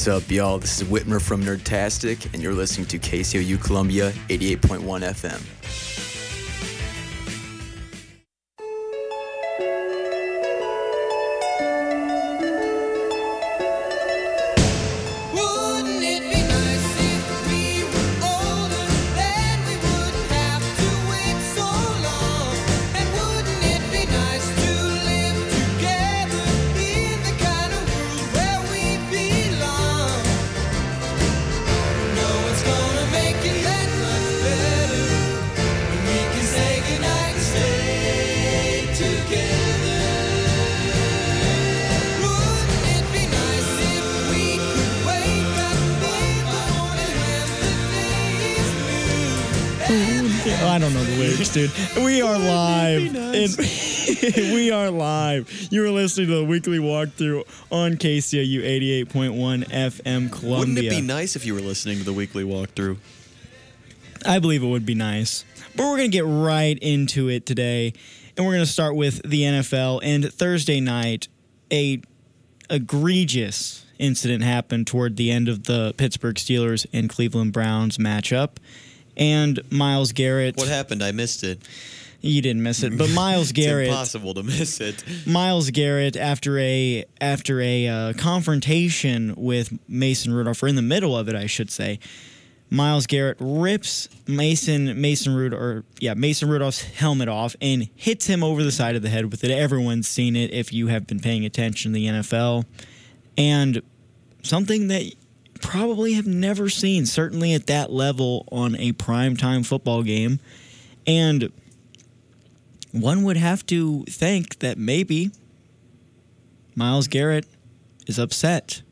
What's up, y'all? This is Whitmer from Nerdtastic, and you're listening to KCOU Columbia 88.1 FM. we are live. You are listening to the weekly walkthrough on KCOU 88.1 FM Columbia. Wouldn't it be nice if you were listening to the weekly walkthrough? I believe it would be nice. But we're going to get right into it today. And we're going to start with the NFL. And Thursday night, a egregious incident happened toward the end of the Pittsburgh Steelers and Cleveland Browns matchup. And Myles Garrett, What happened? I missed it. You didn't miss it, but Myles It's Garrett impossible to miss it. Myles Garrett after a after a uh, confrontation with Mason Rudolph, or in the middle of it, I should say. Myles Garrett rips Mason Mason Rudolph, or yeah, Mason Rudolph's helmet off and hits him over the side of the head with it. Everyone's seen it if you have been paying attention to the NFL, and something that you probably have never seen, certainly at that level on a primetime football game, and one would have to think that maybe Myles Garrett is upset.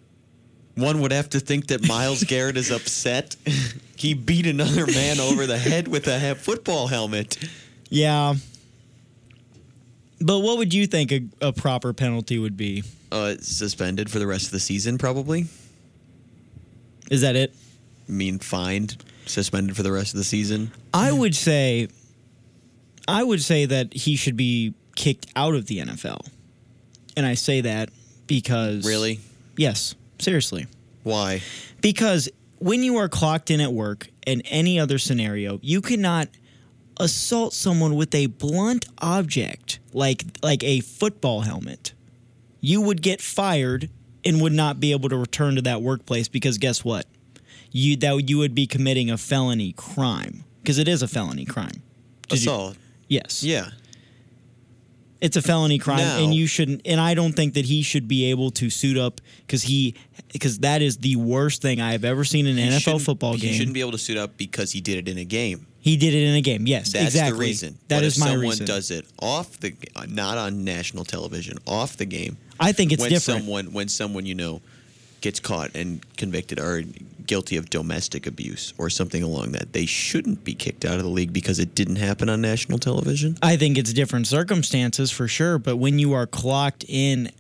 One would have to think that Myles Garrett is upset. he beat another man over the head with a football helmet. Yeah. But what would you think a, a proper penalty would be? Uh, suspended for the rest of the season, probably. Is that it? I mean, fined, suspended for the rest of the season. I would say I would say that he should be kicked out of the NFL. And I say that because Really? Yes, seriously. Why? Because when you are clocked in at work in any other scenario, you cannot assault someone with a blunt object like like a football helmet. You would get fired and would not be able to return to that workplace because guess what? You that you would be committing a felony crime because it is a felony crime. Did you- Assault. Yes. Yeah. It's a felony crime, Now- and you shouldn't. And I don't think that he should be able to suit up because he because that is the worst thing I have ever seen in an NFL football game. He shouldn't be able to suit up because he did it in a game. He did it in a game. Yes, That's exactly. the reason. That but is if my someone reason. does it off the, not on national television, off the game. I think it's when different. someone when someone you know gets caught and convicted or guilty of domestic abuse or something along that, they shouldn't be kicked out of the league because it didn't happen on national television. I think it's different circumstances for sure. But when you are clocked in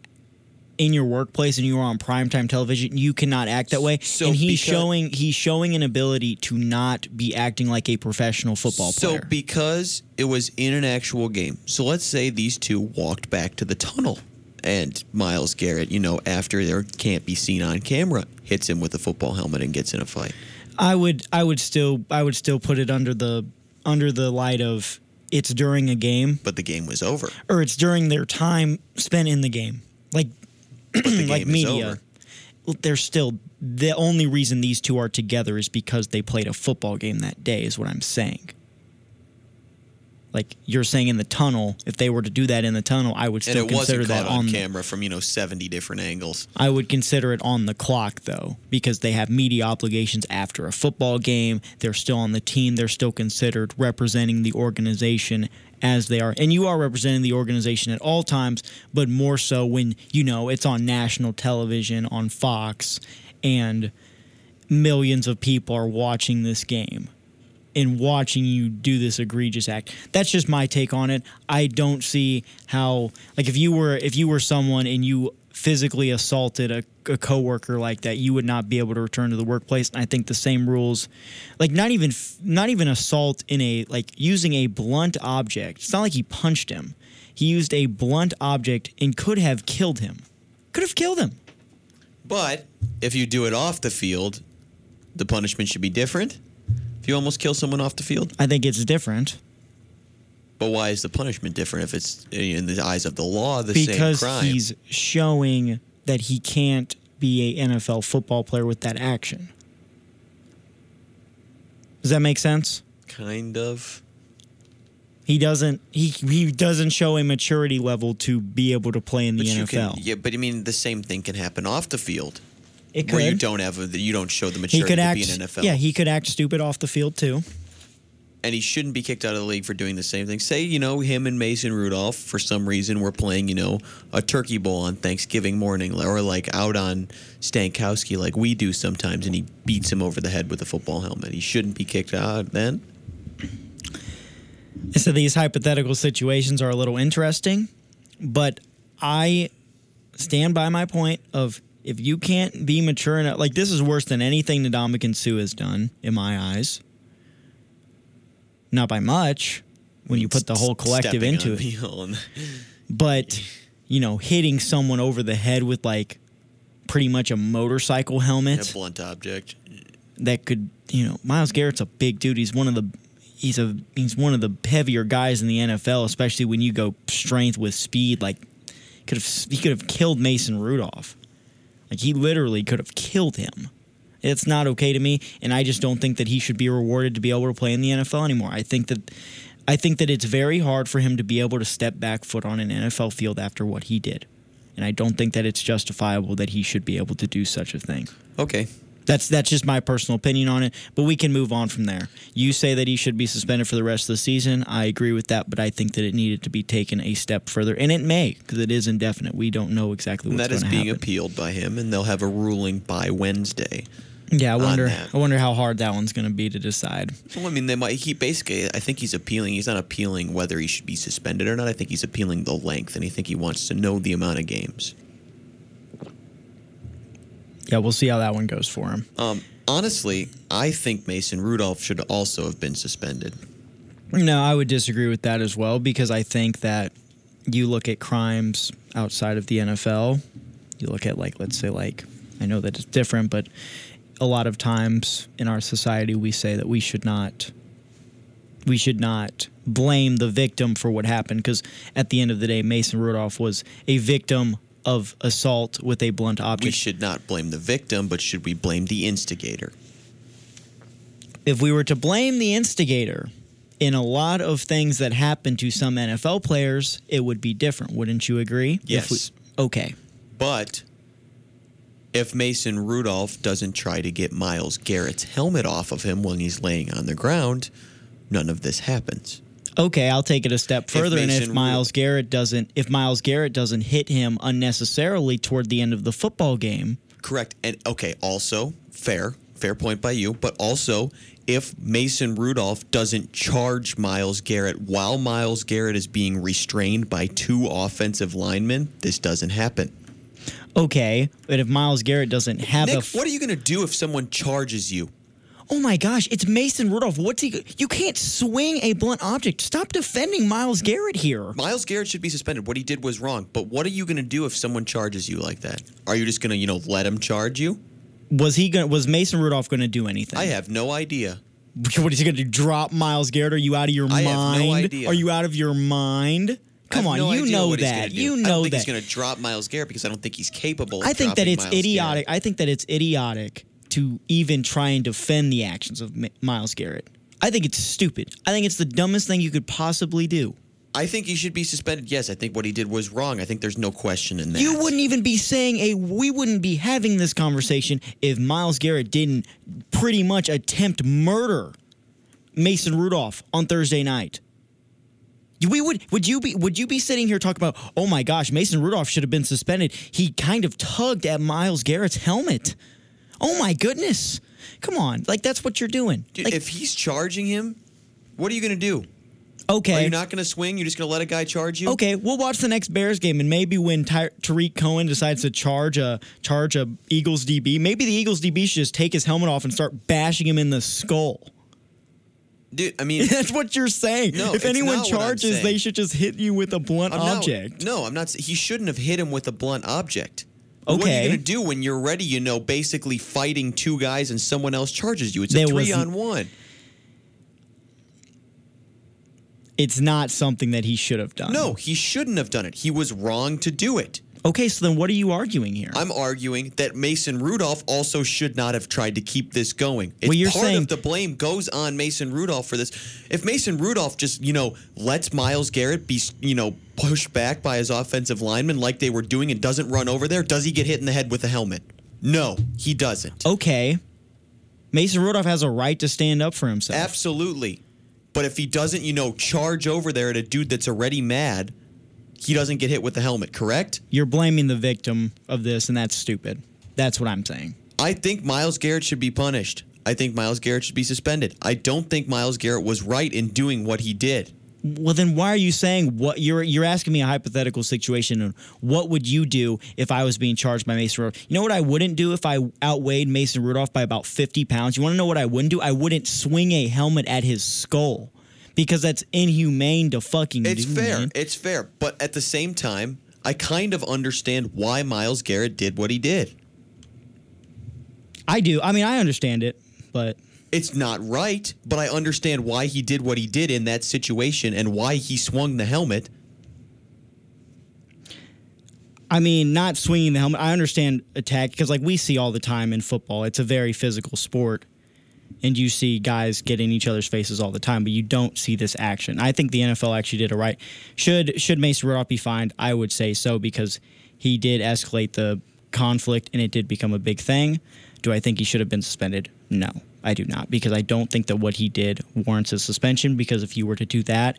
in your workplace and you are on primetime television, you cannot act that way. So and he's showing he's showing an ability to not be acting like a professional football so player. So because it was in an actual game. So let's say these two walked back to the tunnel and Myles Garrett, you know, after there can't be seen on camera, hits him with a football helmet and gets in a fight. I would I would still I would still put it under the under the light of it's during a game But the game was over. or it's during their time spent in the game. Like the like media. over. They're still the only reason these two are together is because they played a football game that day is what I'm saying. Like you're saying in the tunnel, if they were to do that in the tunnel, I would still consider that on, on camera from, you know, 70 different angles. I would consider it on the clock though, because they have media obligations after a football game. They're still on the team. They're still considered representing the organization as they are. And you are representing the organization at all times, but more so when, you know, it's on national television, on Fox, and millions of people are watching this game and watching you do this egregious act. That's just my take on it. I don't see how like if you were if you were someone and you physically assaulted a, a coworker like that, you would not be able to return to the workplace. And I think the same rules, like not even not even assault in a like using a blunt object. It's not like he punched him. He used a blunt object and could have killed him. Could have killed him. But if you do it off the field, the punishment should be different. If you almost kill someone off the field, I think it's different but why is the punishment different if it's in the eyes of the law the because same crime? Because he's showing that he can't be a NFL football player with that action. Does that make sense? kind of. He doesn't he he doesn't show a maturity level to be able to play in the But NFL. can, yeah, but I mean the same thing can happen off the field it where you don't have a, you don't show the He maturity could to act be an NFL. Yeah, he could act stupid off the field too. and he shouldn't be kicked out of the league for doing the same thing. Say, you know, him and Mason Rudolph for some reason were playing, you know, a turkey bowl on Thanksgiving morning or like out on Stankowski like we do sometimes and he beats him over the head with a football helmet. He shouldn't be kicked out then. So these hypothetical situations are a little interesting, but I stand by my point of if you can't be mature enough, like this is worse than anything Ndamukong Suh has done in my eyes. Not by much when you put the whole collective into it, but you know, hitting someone over the head with like pretty much a motorcycle helmet a blunt object. that could, you know, Myles Garrett's a big dude. He's one of the he's a he's one of the heavier guys in the NFL, especially when you go strength with speed. Like could have he could have killed Mason Rudolph. Like he literally could have killed him. It's not okay to me, and I just don't think that he should be rewarded to be able to play in the NFL anymore. I think that I think that it's very hard for him to be able to step back foot on an NFL field after what he did. And I don't think that it's justifiable that he should be able to do such a thing. Okay. That's that's just my personal opinion on it, but we can move on from there. You say that he should be suspended for the rest of the season. I agree with that, but I think that it needed to be taken a step further, and it may because it is indefinite. We don't know exactly what's that is going to being happen. appealed by him and they'll have a ruling by Wednesday. yeah, I wonder. I wonder how hard that one's going to be to decide. Well, I mean, they might. He basically, I think he's appealing. He's not appealing whether he should be suspended or not. I think he's appealing the length, and I think he wants to know the amount of games. Yeah, we'll see how that one goes for him. Um, honestly, I think Mason Rudolph should also have been suspended. No, I would disagree with that as well because I think that you look at crimes outside of the NFL, you look at like let's say like I know that it's different, but a lot of times in our society we say that we should not we should not blame the victim for what happened because at the end of the day Mason Rudolph was a victim of assault with a blunt object. We should not blame the victim, but should we blame the instigator? if we were to blame the instigator in a lot of things that happen to some NFL players, it would be different. Wouldn't you agree? Yes. we- okay. But if Mason Rudolph doesn't try to get Myles Garrett's helmet off of him when he's laying on the ground, none of this happens. Okay, I'll take it a step further. and if Mason Ru- Myles Garrett doesn't, if Myles Garrett doesn't hit him unnecessarily toward the end of the football game, Correct. And okay, also fair, fair point by you. But also, if Mason Rudolph doesn't charge Myles Garrett while Myles Garrett is being restrained by two offensive linemen, this doesn't happen. okay. But if Myles Garrett doesn't have Nick, a, f- what are you going to do if someone charges you? Oh my gosh, it's Mason Rudolph. What's he? You can't swing a blunt object. Stop defending Myles Garrett here. Myles Garrett should be suspended. What he did was wrong. But what are you going to do if someone charges you like that? Are you just going to, you know, let him charge you? Was he going? Was Mason Rudolph going to do anything? I have no idea. What is he going to do? Drop Myles Garrett? Are you out of your I mind? have no idea. Are you out of your mind? Come on, no you know that. You I know don't think that. he's going to drop Myles Garrett because I don't think he's capable. Of I think that it's Myles idiotic. Garrett. I think that it's idiotic to even try and defend the actions of Mi- Myles Garrett. I think it's stupid. I think it's the dumbest thing you could possibly do. I think he should be suspended. Yes, I think what he did was wrong. I think there's no question in that. You wouldn't even be saying a. We wouldn't be having this conversation if Myles Garrett didn't pretty much attempt murder Mason Rudolph on Thursday night. We would would you be would you be sitting here talking about oh my gosh Mason Rudolph should have been suspended he kind of tugged at Myles Garrett's helmet oh my goodness come on like that's what you're doing Dude, Like, if he's charging him, what are you going to do? okay Are you not going to swing? You're just going to let a guy charge you? Okay, we'll watch the next Bears game, and maybe when Ty- Tarik Cohen decides to charge a charge a Eagles DB, maybe the Eagles DB should just take his helmet off and start bashing him in the skull. Dude, I mean, That's what you're saying. No, if anyone not charges, they should just hit you with a blunt I'm not- object. no, I'm not. He shouldn't have hit him with a blunt object. What are you going to do when you're ready, you know, basically fighting two guys and someone else charges you? It's a There three was- on one. It's not something that he should have done. No, he shouldn't have done it. He was wrong to do it. Okay, so then what are you arguing here? I'm arguing that Mason Rudolph also should not have tried to keep this going. It's Well, you're part saying- of the blame goes on Mason Rudolph for this. If Mason Rudolph just, you know, lets Myles Garrett be, you know, pushed back by his offensive lineman like they were doing and doesn't run over there, does he get hit in the head with a helmet? No, he doesn't. okay. Mason Rudolph has a right to stand up for himself. Absolutely. But if he doesn't, you know, charge over there at a dude that's already mad, he doesn't get hit with the helmet, correct? You're blaming the victim of this, and that's stupid. That's what I'm saying. I think Myles Garrett should be punished. I think Myles Garrett should be suspended. I don't think Myles Garrett was right in doing what he did. Well, then why are you saying what you're you're asking me a hypothetical situation and what would you do if I was being charged by Mason Rudolph? You know what I wouldn't do if I outweighed Mason Rudolph by about 50 pounds? You want to know what I wouldn't do? I wouldn't swing a helmet at his skull because that's inhumane to fucking It's do, fair. man. It's fair. But at the same time, I kind of understand why Myles Garrett did what he did. I do. I mean, I understand it, but It's not right, but I understand why he did what he did in that situation and why he swung the helmet. I mean, not swinging the helmet. I understand attack because, like, we see all the time in football. It's a very physical sport, and you see guys get in each other's faces all the time. But you don't see this action. I think the NFL actually did it right. Should should Mason Rudolph be fined? I would say so because he did escalate the conflict, and it did become a big thing. Do I think he should have been suspended? No, I do not because I don't think that what he did warrants a suspension. Because if you were to do that,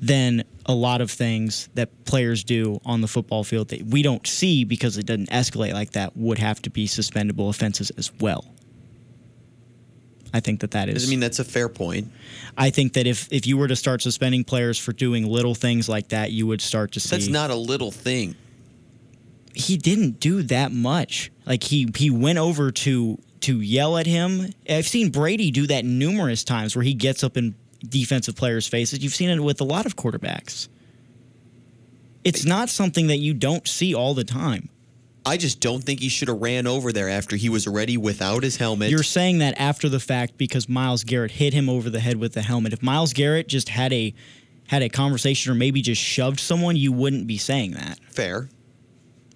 then a lot of things that players do on the football field that we don't see because it doesn't escalate like that would have to be suspendable offenses as well. I think that that is. I mean, that's a fair point. I think that if if you were to start suspending players for doing little things like that, you would start to see. That's not a little thing. he didn't do that much. Like he he went over to to yell at him. I've seen Brady do that numerous times where he gets up in defensive players' faces. You've seen it with a lot of quarterbacks. It's not something that you don't see all the time. I just don't think he should have ran over there after he was already without his helmet. You're saying that after the fact because Myles Garrett hit him over the head with the helmet. If Myles Garrett just had a had a conversation or maybe just shoved someone, you wouldn't be saying that. fair.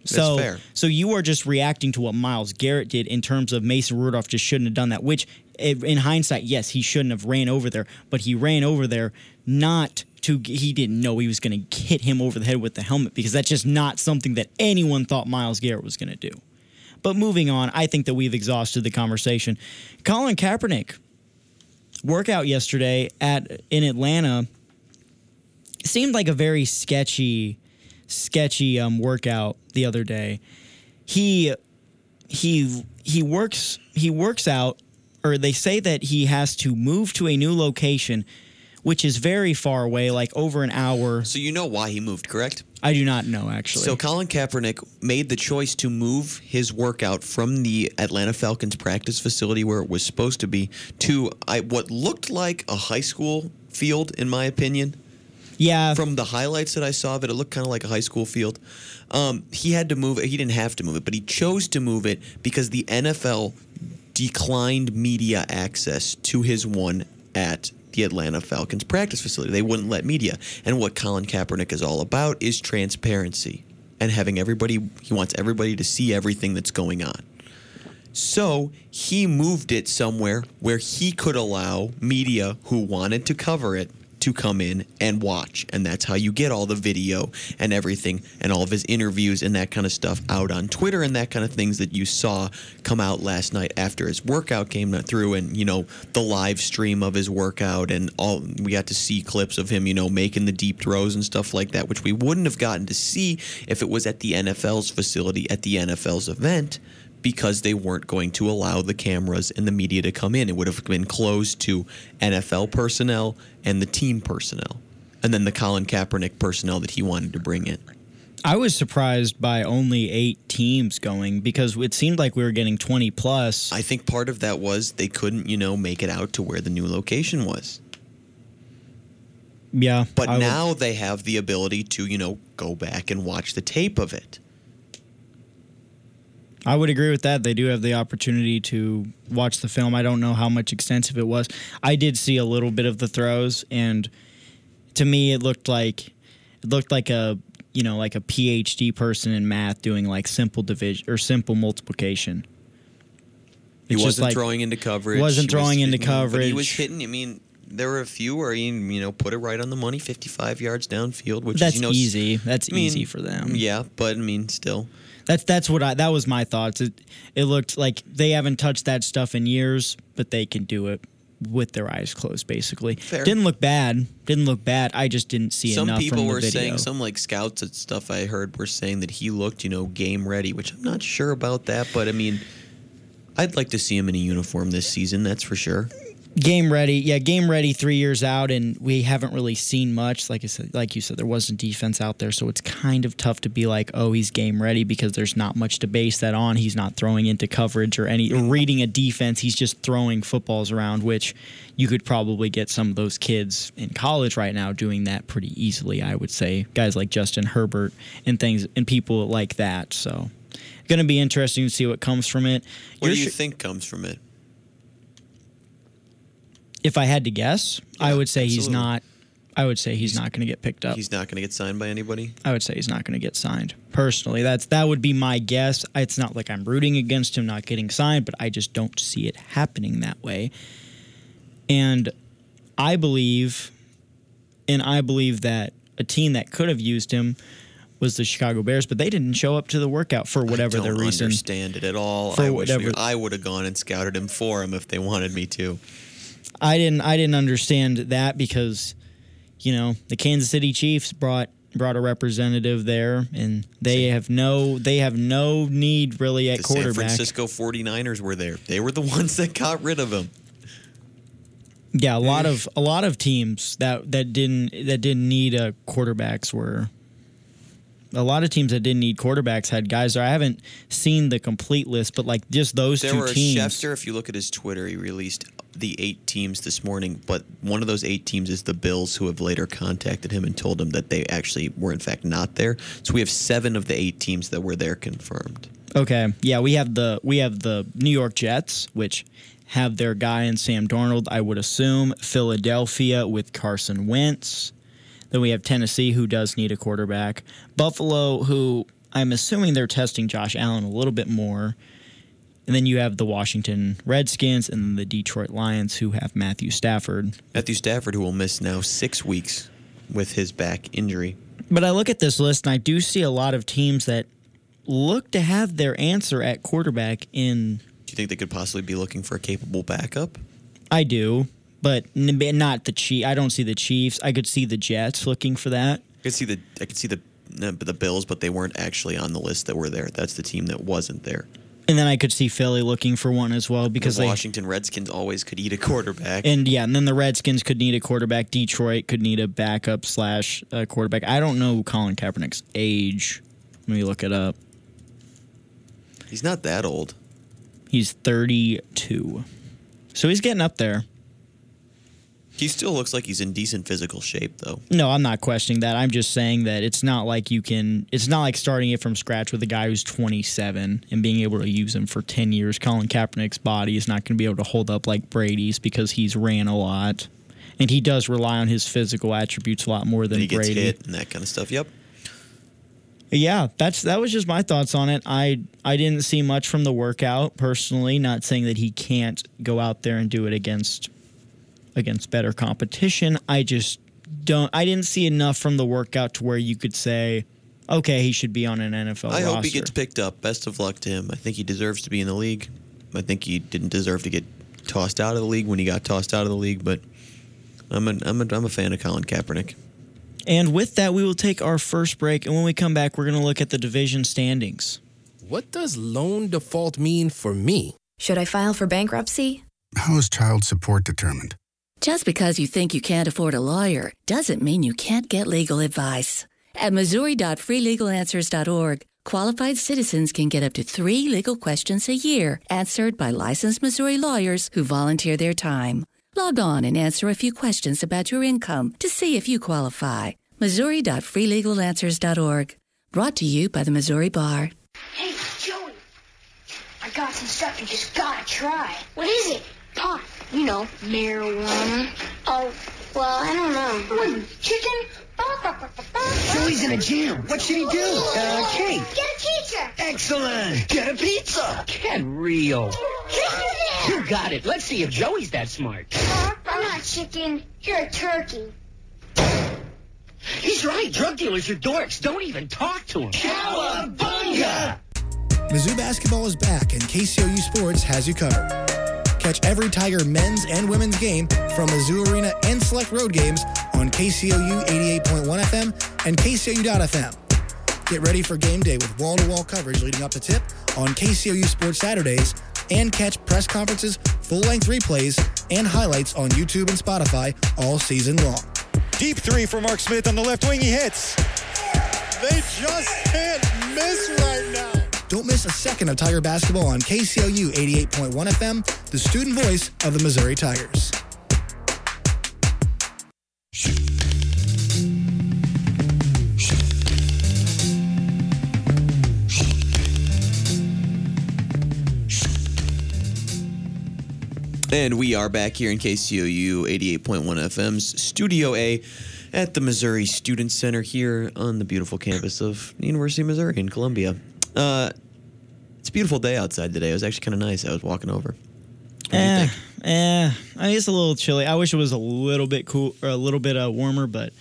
So, fair. so you are just reacting to what Myles Garrett did in terms of Mason Rudolph just shouldn't have done that. Which, eh, in hindsight, yes, he shouldn't have ran over there, but he ran over there not to. He didn't know he was going to hit him over the head with the helmet because that's just not something that anyone thought Myles Garrett was going to do. But moving on, I think that we've exhausted the conversation. Colin Kaepernick workout yesterday at in Atlanta seemed like a very sketchy sketchy um, workout the other day. He he he works he works out or they say that he has to move to a new location which is very far away like over an hour. So you know why he moved, correct? I do not know actually. So Colin Kaepernick made the choice to move his workout from the Atlanta Falcons practice facility where it was supposed to be to I, what looked like a high school field, in my opinion. Yeah, From the highlights that I saw of it, it looked kind of like a high school field. Um, he had to move it. He didn't have to move it, but he chose to move it because the NFL declined media access to his one at the Atlanta Falcons practice facility. They wouldn't let media. And what Colin Kaepernick is all about is transparency and having everybody, he wants everybody to see everything that's going on. So he moved it somewhere where he could allow media who wanted to cover it to come in and watch. And that's how you get all the video and everything and all of his interviews and that kind of stuff out on Twitter and that kind of things that you saw come out last night after his workout came through and, you know, the live stream of his workout and all we got to see clips of him, you know, making the deep throws and stuff like that, which we wouldn't have gotten to see if it was at the NFL's facility at the NFL's event because they weren't going to allow the cameras and the media to come in. It would have been closed to NFL personnel and the team personnel, and then the Colin Kaepernick personnel that he wanted to bring in. I was surprised by only 8 teams going because it seemed like we were getting 20 plus. I think part of that was they couldn't, you know, make it out to where the new location was. yeah. But I would- now they have the ability to, you know, go back and watch the tape of it. I would agree with that. They do have the opportunity to watch the film. I don't know how much extensive it was. I did see a little bit of the throws, and to me, it looked like it looked like a you know like a PhD person in math doing like simple division or simple multiplication. He It's just wasn't like- throwing into coverage. wasn't He was throwing into But he was hitting. I mean, there were a few where he, you know, put it right on the money, 55 yards downfield, which That's is, you know, easy. That's I mean, easy for them. Yeah, but I mean, still. That's that's what I that was my thoughts. It it looked like they haven't touched that stuff in years, but they can do it with their eyes closed basically. Fair. Didn't look bad. Didn't look bad. I just didn't see Some enough people from the were video. saying, some like scouts and stuff I heard were saying that he looked, you know, game ready, which I'm not sure about that, but I mean, I'd like to see him in a uniform this season, that's for sure. Game ready. Yeah, game ready 3 years out and we haven't really seen much. Like I said like you said there wasn't defense out there, so it's kind of tough to be like, "Oh, he's game ready" because there's not much to base that on. He's not throwing into coverage or any or reading a defense. He's just throwing footballs around, which you could probably get some of those kids in college right now doing that pretty easily, I would say. Guys like Justin Herbert and things and people like that. So, going to be interesting to see what comes from it. What You're do you sh- think comes from it? If I had to guess, I would say he's not. I would say he's, not going to get picked up. He's not going to get signed by anybody. I would say he's not going to get signed. Personally, that's that would be my guess. It's not like I'm rooting against him not getting signed, but I just don't see it happening that way. And I believe, and I believe that a team that could have used him was the Chicago Bears, but they didn't show up to the workout for whatever. I don't their reason. understand it at all. For I wish we- whatever- I would have gone and scouted him for him if they wanted me to. I didn't I didn't understand that because you know the Kansas City Chiefs brought brought a representative there and they have no they have no need really at The San quarterback. Francisco 49ers were there. They were the ones that got rid of him. Yeah, a lot of a lot of teams that that didn't that didn't need uh, quarterbacks were a lot of teams that didn't need quarterbacks had guys there. I haven't seen the complete list, but like just those There two were teams. Schefter. If you look at his Twitter, he released the eight teams this morning. But one of those eight teams is the Bills, who have later contacted him and told him that they actually were in fact not there. So we have seven of the eight teams that were there confirmed. Okay. Yeah, we have the we have the New York Jets, which have their guy in Sam Darnold, I would assume. Philadelphia with Carson Wentz. Then we have Tennessee, who does need a quarterback. Buffalo, who I'm assuming they're testing Josh Allen a little bit more. And then you have the Washington Redskins and the Detroit Lions, who have Matthew Stafford. Matthew Stafford, who will miss now six weeks with his back injury. But I look at this list and I do see a lot of teams that look to have their answer at quarterback in Do you think they could possibly be looking for a capable backup? I do, but n- not the Chiefs. I don't see the Chiefs. I could see the Jets looking for that. I could see the I could see the the Bills, but they weren't actually on the list that were there. That's the team that wasn't there. And then I could see Philly looking for one as well because the they Washington Redskins always could eat a quarterback. and yeah, and then the Redskins could need a quarterback. Detroit could need a backup slash uh, quarterback. I don't know Colin Kaepernick's age. Let me look it up. He's not that old. He's 32, so he's getting up there. He still looks like he's in decent physical shape, though. No, I'm not questioning that. I'm just saying that it's not like you can. It's not like starting it from scratch with a guy who's 27 and being able to use him for 10 years. Colin Kaepernick's body is not going to be able to hold up like Brady's because he's ran a lot, and he does rely on his physical attributes a lot more than And Brady. hit and that kind of stuff. Yep. Yeah, that's that was just my thoughts on it. I I didn't see much from the workout personally. Not saying that he can't go out there and do it against against better competition. I just don't. I didn't see enough from the workout to where you could say, okay, he should be on an NFL I roster. hope he gets picked up. Best of luck to him. I think he deserves to be in the league. I think he didn't deserve to get tossed out of the league when he got tossed out of the league, but I'm a, I'm a, I'm a fan of Colin Kaepernick. and with that, we will take our first break, and when we come back, we're going to look at the division standings. What does loan default mean for me? Should I file for bankruptcy? How is child support determined? Just because you think you can't afford a lawyer doesn't mean you can't get legal advice. At Missouri.freelegalanswers.org, qualified citizens can get up to three legal questions a year answered by licensed Missouri lawyers who volunteer their time. Log on and answer a few questions about your income to see if you qualify. Missouri.freelegalanswers.org. Brought to you by the Missouri Bar. Hey, Joey, I got some stuff. You just gotta try. What is it? Pot. You know, marijuana. Oh, well, I don't know. What? Chicken? Joey's in a jam. What should he do? Uh, cake. Get a teacher. Excellent. Get a pizza. Get real. You got it. Let's see if Joey's that smart. I'm not chicken. You're a turkey. He's right. Drug dealers are dorks. Don't even talk to him. Cowabunga! Mizzou basketball is back, and KCOU Sports has you covered. Catch every Tiger men's and women's game from Mizzou Arena and select road games on KCOU 88.1 FM and KCOU.FM. Get ready for game day with wall to wall coverage leading up to tip on KCOU Sports Saturdays and catch press conferences, full length replays, and highlights on YouTube and Spotify all season long. Deep three for Mark Smith on the left wing. He hits. They just can't miss right now. Don't miss a second of Tiger basketball on KCOU 88.1 FM, the student voice of the Missouri Tigers. And we are back here in KCOU 88.1 FM's Studio A at the Missouri Student Center here on the beautiful campus of the University of Missouri in Columbia. Uh, it's a beautiful day outside today. It was actually kind of nice. I was walking over. What do you Eh, think? eh. I mean, it's a little chilly. I wish it was a little bit cool or a little bit uh, warmer, but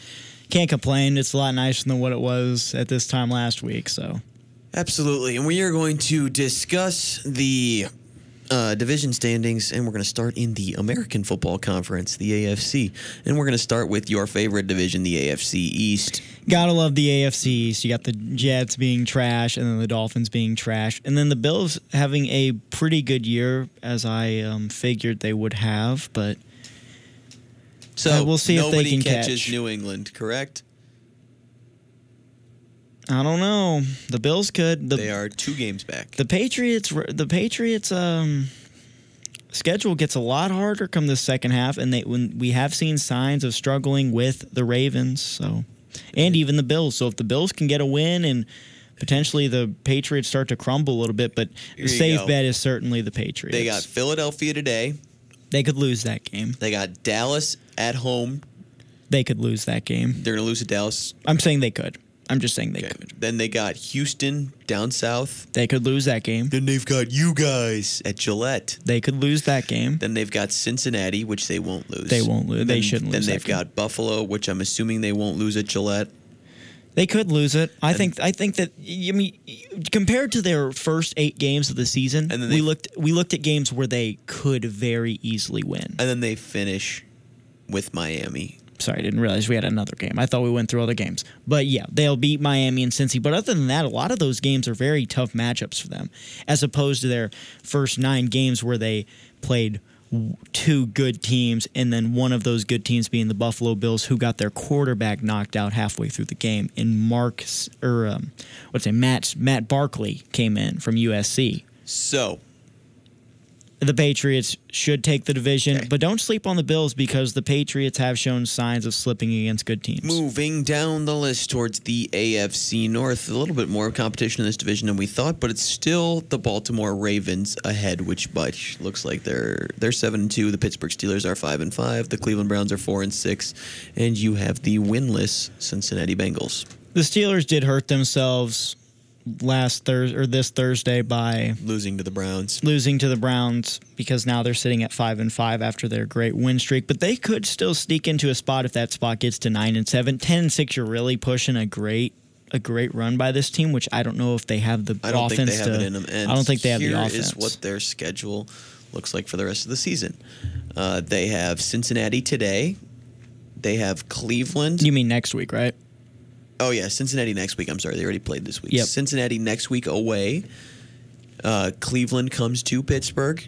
can't complain. It's a lot nicer than what it was at this time last week. So Absolutely. And we are going to discuss the uh, division standings, and we're going to start in the American Football Conference, the AFC. And we're going to start with your favorite division, the AFC East. gotta love the AFC East. You got the Jets being trash, and then the Dolphins being trash, and then the Bills having a pretty good year, as I um, figured they would have. But So Uh, we'll see if they nobody can catches catch. New England, correct? I don't know. The Bills could. The, they are two games back. The Patriots, the Patriots, um, schedule gets a lot harder come the second half, and they when we have seen signs of struggling with the Ravens, so and even the Bills. So if the Bills can get a win and potentially the Patriots start to crumble a little bit, but the safe go. bet is certainly the Patriots. They got Philadelphia today. they could lose that game. They got Dallas at home. They could lose that game. They're going to lose to Dallas. I'm saying they could. I'm just saying they could. Then they got Houston down south. They could lose that game. Then they've got you guys at Gillette. They could lose that game. Then they've got Cincinnati, which they won't lose. They won't lose. They Then- shouldn't Then lose that Then they've game. got Buffalo, which I'm assuming they won't lose at Gillette. They could lose it. I think. I think that. I mean, compared to their first eight games of the season, And then we they- looked. We looked at games where they could very easily win. And then they finish with Miami. Sorry, I didn't realize we had another game. I thought we went through other games. But yeah, they'll beat Miami and Cincy. But other than that, a lot of those games are very tough matchups for them, as opposed to their first nine games where they played two good teams, and then one of those good teams being the Buffalo Bills, who got their quarterback knocked out halfway through the game. And Mark or um, what's it, Matt Matt Barkley came in from USC. So The Patriots should take the division, but don't sleep on the Bills because the Patriots have shown signs of slipping against good teams. moving down the list towards the AFC North, a little bit more competition in this division than we thought, but it's still the Baltimore Ravens ahead, which but looks like they're they're seven and two. The Pittsburgh Steelers are five and five. The Cleveland Browns are four and six, and you have the winless Cincinnati Bengals. The Steelers did hurt themselves last Thursday or this Thursday by losing to the Browns. Losing to the Browns because now they're sitting at five and five after their great win streak. But they could still sneak into a spot if that spot gets to nine and seven. Ten and six, you're really pushing a great a great run by this team, which I don't know if they have the offense. I don't offense think they have to. it in them. And I don't think they have the offense. is what their schedule looks like for the rest of the season. Uh, they have Cincinnati today. They have Cleveland. You mean next week, right? Oh yeah, Cincinnati next week. I'm sorry, they already played this week. Yep. Cincinnati next week away. Uh, Cleveland comes to Pittsburgh.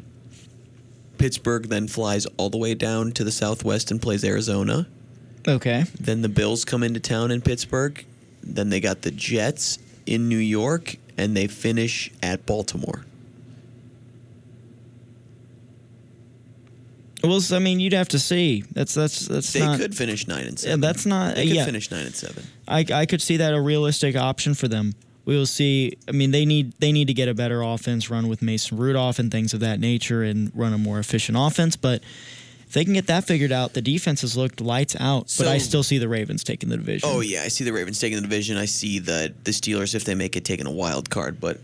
Pittsburgh then flies all the way down to the southwest and plays Arizona. Okay. Then the Bills come into town in Pittsburgh. Then they got the Jets in New York, and they finish at Baltimore. Well, I mean, you'd have to see. That's that's that's They not. could finish nine and seven. Yeah, that's not. They could yeah. finish nine and seven. I, I could see that a realistic option for them. we will see. I mean, they need they need to get a better offense, run with Mason Rudolph and things of that nature, and run a more efficient offense. But if they can get that figured out, the defense has looked lights out. but I still see the Ravens taking the division. Oh yeah, I see the Ravens taking the division. I see the the Steelers if they make it taking a wild card, but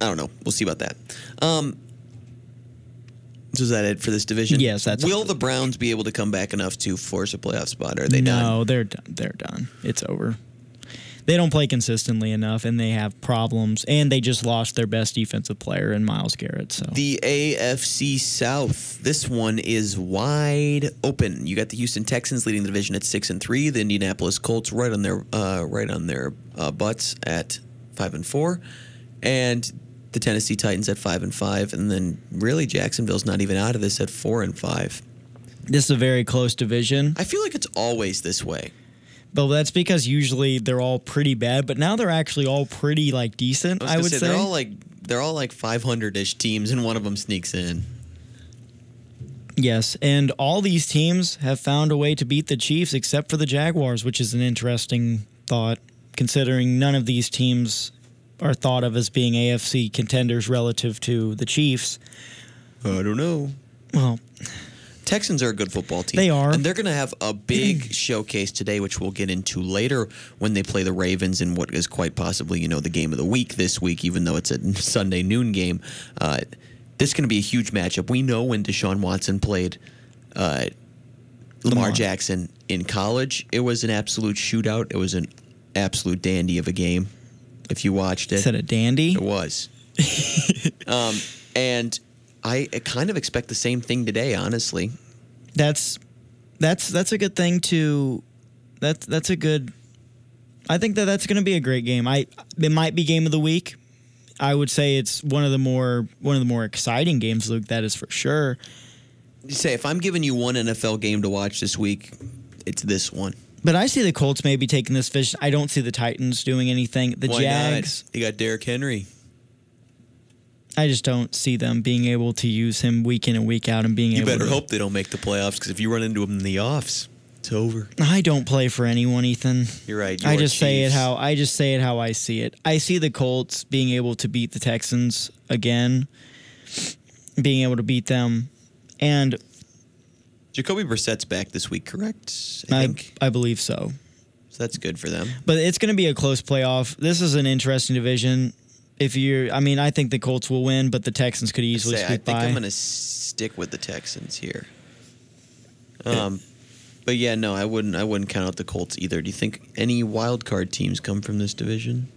I don't know. We'll see about that. Um, so is that it for this division? Yes, that's- Will the Browns be able to come back enough to force a playoff spot? Or are they no, done? No, they're done. They're done. It's over. They don't play consistently enough, and they have problems. And they just lost their best defensive player in Myles Garrett. So The AFC South. This one is wide open. You got the Houston Texans leading the division at six and three. The Indianapolis Colts right on their uh, right on their uh, butts at five and four, and the Tennessee Titans at five and five. And then really Jacksonville's not even out of this at four and five. this is a very close division. I feel like it's always this way. But that's because usually they're all pretty bad, but now they're actually all pretty like decent. I, I, would say, say. they're all like they're all like five hundred ish teams, and one of them sneaks in. yes, and all these teams have found a way to beat the Chiefs except for the Jaguars, which is an interesting thought, considering none of these teams are thought of as being AFC contenders relative to the Chiefs. I don't know. Well, Texans are a good football team. They are. And they're going to have a big showcase today, which we'll get into later when they play the Ravens in what is quite possibly, you know, the game of the week this week, even though it's a Sunday noon game. Uh, this is going to be a huge matchup. We know when Deshaun Watson played uh, Lamar, Lamar. Jackson in college, it was an absolute shootout. It was an absolute dandy of a game. If you watched it, is that a dandy? it was. um, and I kind of expect the same thing today, honestly. That's that's that's a good thing to that's that's a good I think that that's going to be a great game. I it might be game of the week. I would say it's one of the more one of the more exciting games, Luke. That is for sure. You Say, if I'm giving you one NFL game to watch this week, it's this one. But I see the Colts maybe taking this fish. I don't see the Titans doing anything. The Why Jags, not? You got Derrick Henry. I just don't see them being able to use him week in and week out and being You able better to. hope they don't make the playoffs because if you run into them in the offs, it's over. I don't play for anyone, Ethan. You're right. I your just say it how I just say it how I see it. I see the Colts being able to beat the Texans again, being able to beat them, and Jacoby Brissett's back this week, correct? I I, think I believe so. so. That's good for them. But it's going to be a close playoff. This is an interesting division. If you're, I mean, I think the Colts will win, but the Texans could easily Say, I think by. I'm going to stick with the Texans here. Um, but yeah, no, I wouldn't. I wouldn't count out the Colts either. Do you think any wild card teams come from this division?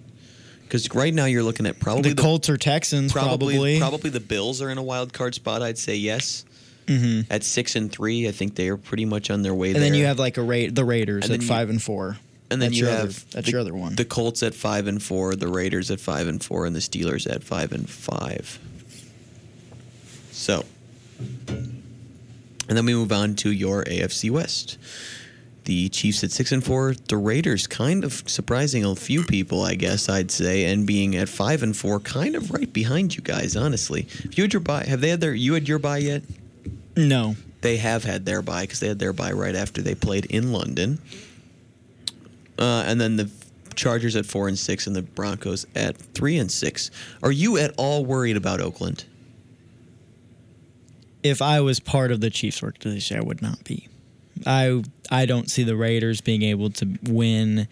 Because right now you're looking at probably the Colts or Texans, probably, probably. probably the Bills are in a wild card spot. I'd say yes. Hmm At six and three, I think they are pretty much on their way there. And there. then you have like a Ra- the Raiders And at you- five and four. and then that's you your have other, that's the, your other one. The Colts at five and four, the Raiders at five and four, and the Steelers at five and five. So, and then we move on to your AFC West. The Chiefs at six and four, the Raiders kind of surprising a few people, I guess I'd say, and being at five and four, kind of right behind you guys. Honestly, if you had your buy, have they had their you had your buy yet? No, They have had their bye because they had their bye right after they played in London. Uh, and then the Chargers at four and six, and the Broncos at three and six. Are you at all worried about Oakland? if I was part of the Chiefs organization, I would not be. I I don't see the Raiders being able to win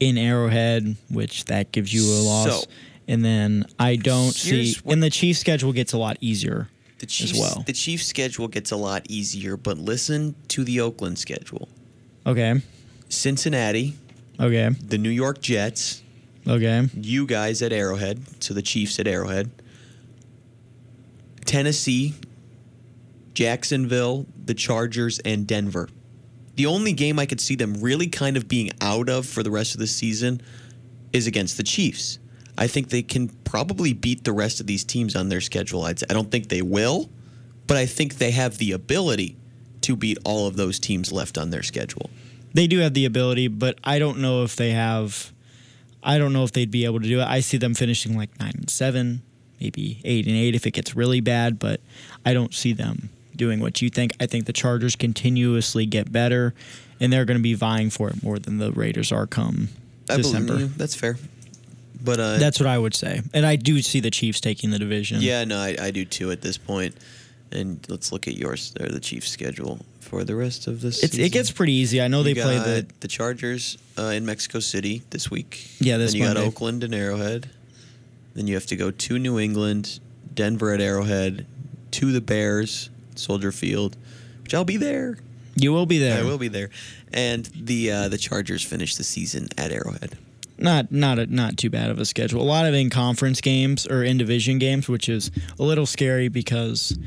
in Arrowhead, which that gives you a loss. So- and then I don't see, and the Chiefs' schedule gets a lot easier The Chiefs, as well. the Chiefs' schedule gets a lot easier, but listen to the Oakland schedule: Okay, Cincinnati, okay, the New York Jets, okay. you guys at Arrowhead, so the Chiefs at Arrowhead, Tennessee, Jacksonville, the Chargers, and Denver. The only game I could see them really kind of being out of for the rest of the season is against the Chiefs. I think they can probably beat the rest of these teams on their schedule. I'd say. I don't think they will, but I think they have the ability to beat all of those teams left on their schedule. They do have the ability, but I don't know if they have. I don't know if they'd be able to do it. I see them finishing like nine and seven, maybe eight and eight if it gets really bad. But I don't see them doing what you think. I think the Chargers continuously get better, and they're going to be vying for it more than the Raiders are come I December. That's fair. But uh, That's what I would say. And I do see the Chiefs taking the division. yeah, no, I, I do too at this point. And let's look at yours or the Chiefs' schedule for the rest of this. It's, it gets pretty easy. I know they play the the Chargers uh, in Mexico City this week. Yeah, this Then you got Oakland and Arrowhead. Then you have to go to New England, Denver at Arrowhead, to the Bears, Soldier Field, which I'll be there. You will be there. I will be there. And the uh, the Chargers finish the season at Arrowhead. Not not a, not too bad of a schedule. A lot of in conference games or in division games, which is a little scary because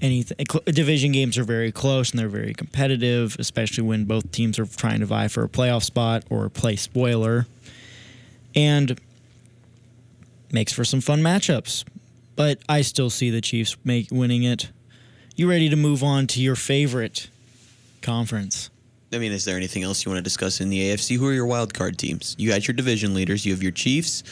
anything eh, division games are very close and they're very competitive, especially when both teams are trying to vie for a playoff spot or play spoiler, and makes for some fun matchups. But I still see the Chiefs make winning it. You ready to move on to your favorite conference? I mean, is there anything else you want to discuss in the AFC? Who are your wild card teams? You got your division leaders. You have your Chiefs.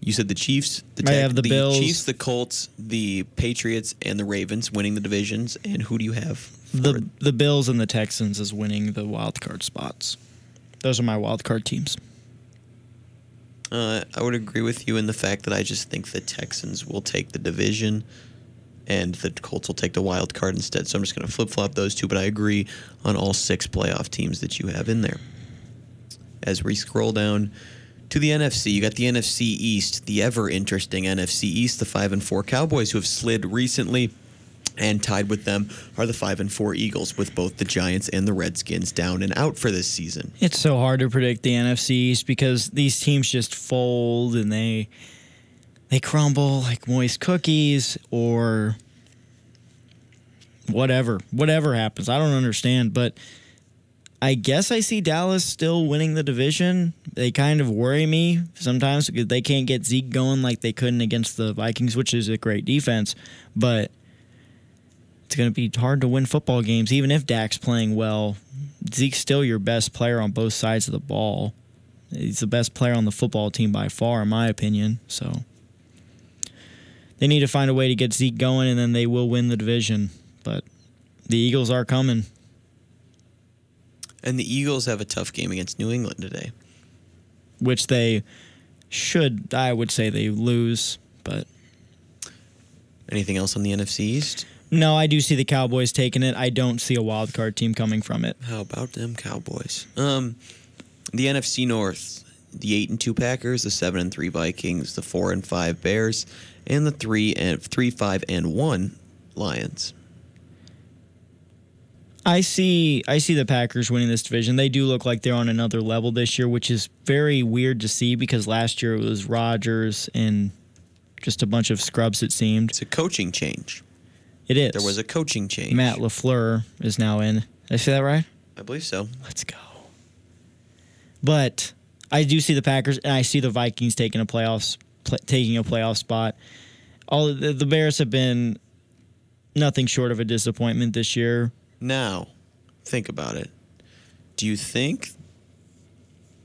You said the Chiefs. The I have the Bills. Chiefs, the Colts, the Patriots, and the Ravens winning the divisions. And who do you have? the the Bills and the Texans is winning the wild card spots. Those are my wild card teams. Uh, I would agree with you in the fact that I just think the Texans will take the division, and the Colts will take the wild card instead. So I'm just going to flip flop those two. But I agree on all six playoff teams that you have in there. As we scroll down to the NFC, you got the NFC East, the ever interesting NFC East, the five and four Cowboys who have slid recently. And tied with them are the five and four Eagles, with both the Giants and the Redskins down and out for this season. It's so hard to predict the NFC East because these teams just fold and they they crumble like moist cookies or whatever. Whatever happens. I don't understand, but I guess I see Dallas still winning the division. They kind of worry me sometimes because they can't get Zeke going like they couldn't against the Vikings, which is a great defense, but it's going to be hard to win football games even if Dak's playing well. Zeke's still your best player on both sides of the ball. He's the best player on the football team by far, in my opinion. So they need to find a way to get Zeke going, and then they will win the division. But the Eagles are coming. And the Eagles have a tough game against New England today. which they should, I would say, they lose. But Anything else on the NFC East? no, I do see the Cowboys taking it. I don't see a wild card team coming from it. How about them Cowboys? Um, the NFC North, the eight and two Packers, the seven and three Vikings, the four and five Bears, and the three and three five and one Lions. I see I see the Packers winning this division. They do look like they're on another level this year, which is very weird to see because last year it was Rodgers and just a bunch of scrubs it seemed. It's a coaching change. It is. There was a coaching change. Matt LaFleur is now in. Did I say that right? I believe so. Let's go. But I do see the Packers and I see the Vikings taking a playoffs pl- taking a playoff spot. All the, the Bears have been nothing short of a disappointment this year. Now, think about it. Do you think?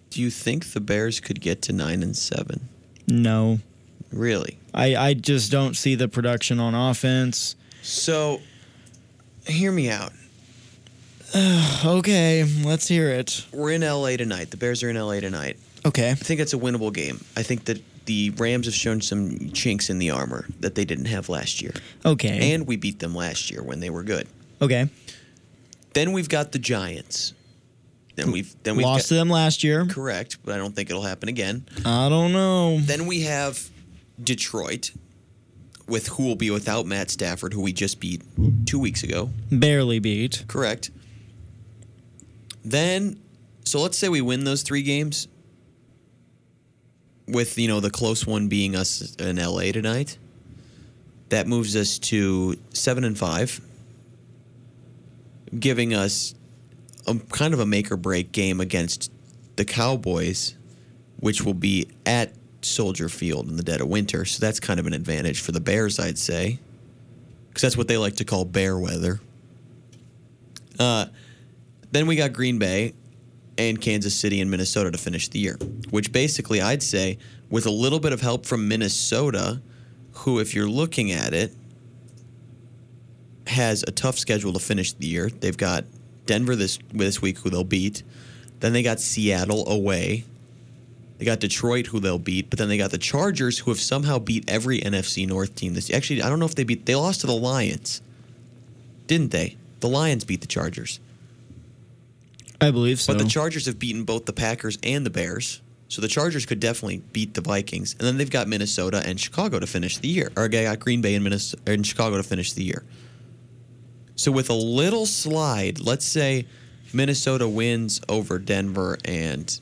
Do you think the Bears could get to nine and seven? No. Really? I, I just don't see the production on offense. So, hear me out. okay, let's hear it. We're in LA tonight. The Bears are in LA tonight. Okay. I think it's a winnable game. I think that the Rams have shown some chinks in the armor that they didn't have last year. Okay. And we beat them last year when they were good. Okay. Then we've got the Giants. Then we've then we've Lost got, to them last year. correct, but I don't think it'll happen again. I don't know. Then we have Detroit with who will be without Matt Stafford, who we just beat two weeks ago. Barely beat. Correct. Then, so let's say we win those three games, with you know the close one being us in LA tonight. That moves us to seven and five, giving us a kind of a make or break game against the Cowboys, which will be at Soldier Field in the dead of winter. So that's kind of an advantage for the Bears, I'd say, because that's what they like to call bear weather. Uh, then we got Green Bay and Kansas City and Minnesota to finish the year, which basically I'd say, with a little bit of help from Minnesota, who, if you're looking at it, has a tough schedule to finish the year. They've got Denver this this week, who they'll beat. Then they got Seattle away. They got Detroit, who they'll beat, but then they got the Chargers, who have somehow beat every NFC North team this. Year. Actually, I don't know if they beat. They lost to the Lions, didn't they? The Lions beat the Chargers. I believe so. But the Chargers have beaten both the Packers and the Bears. So the Chargers could definitely beat the Vikings. And then they've got Minnesota and Chicago to finish the year. Or they got Green Bay and, Minnesota, and Chicago to finish the year. So with a little slide, let's say Minnesota wins over Denver and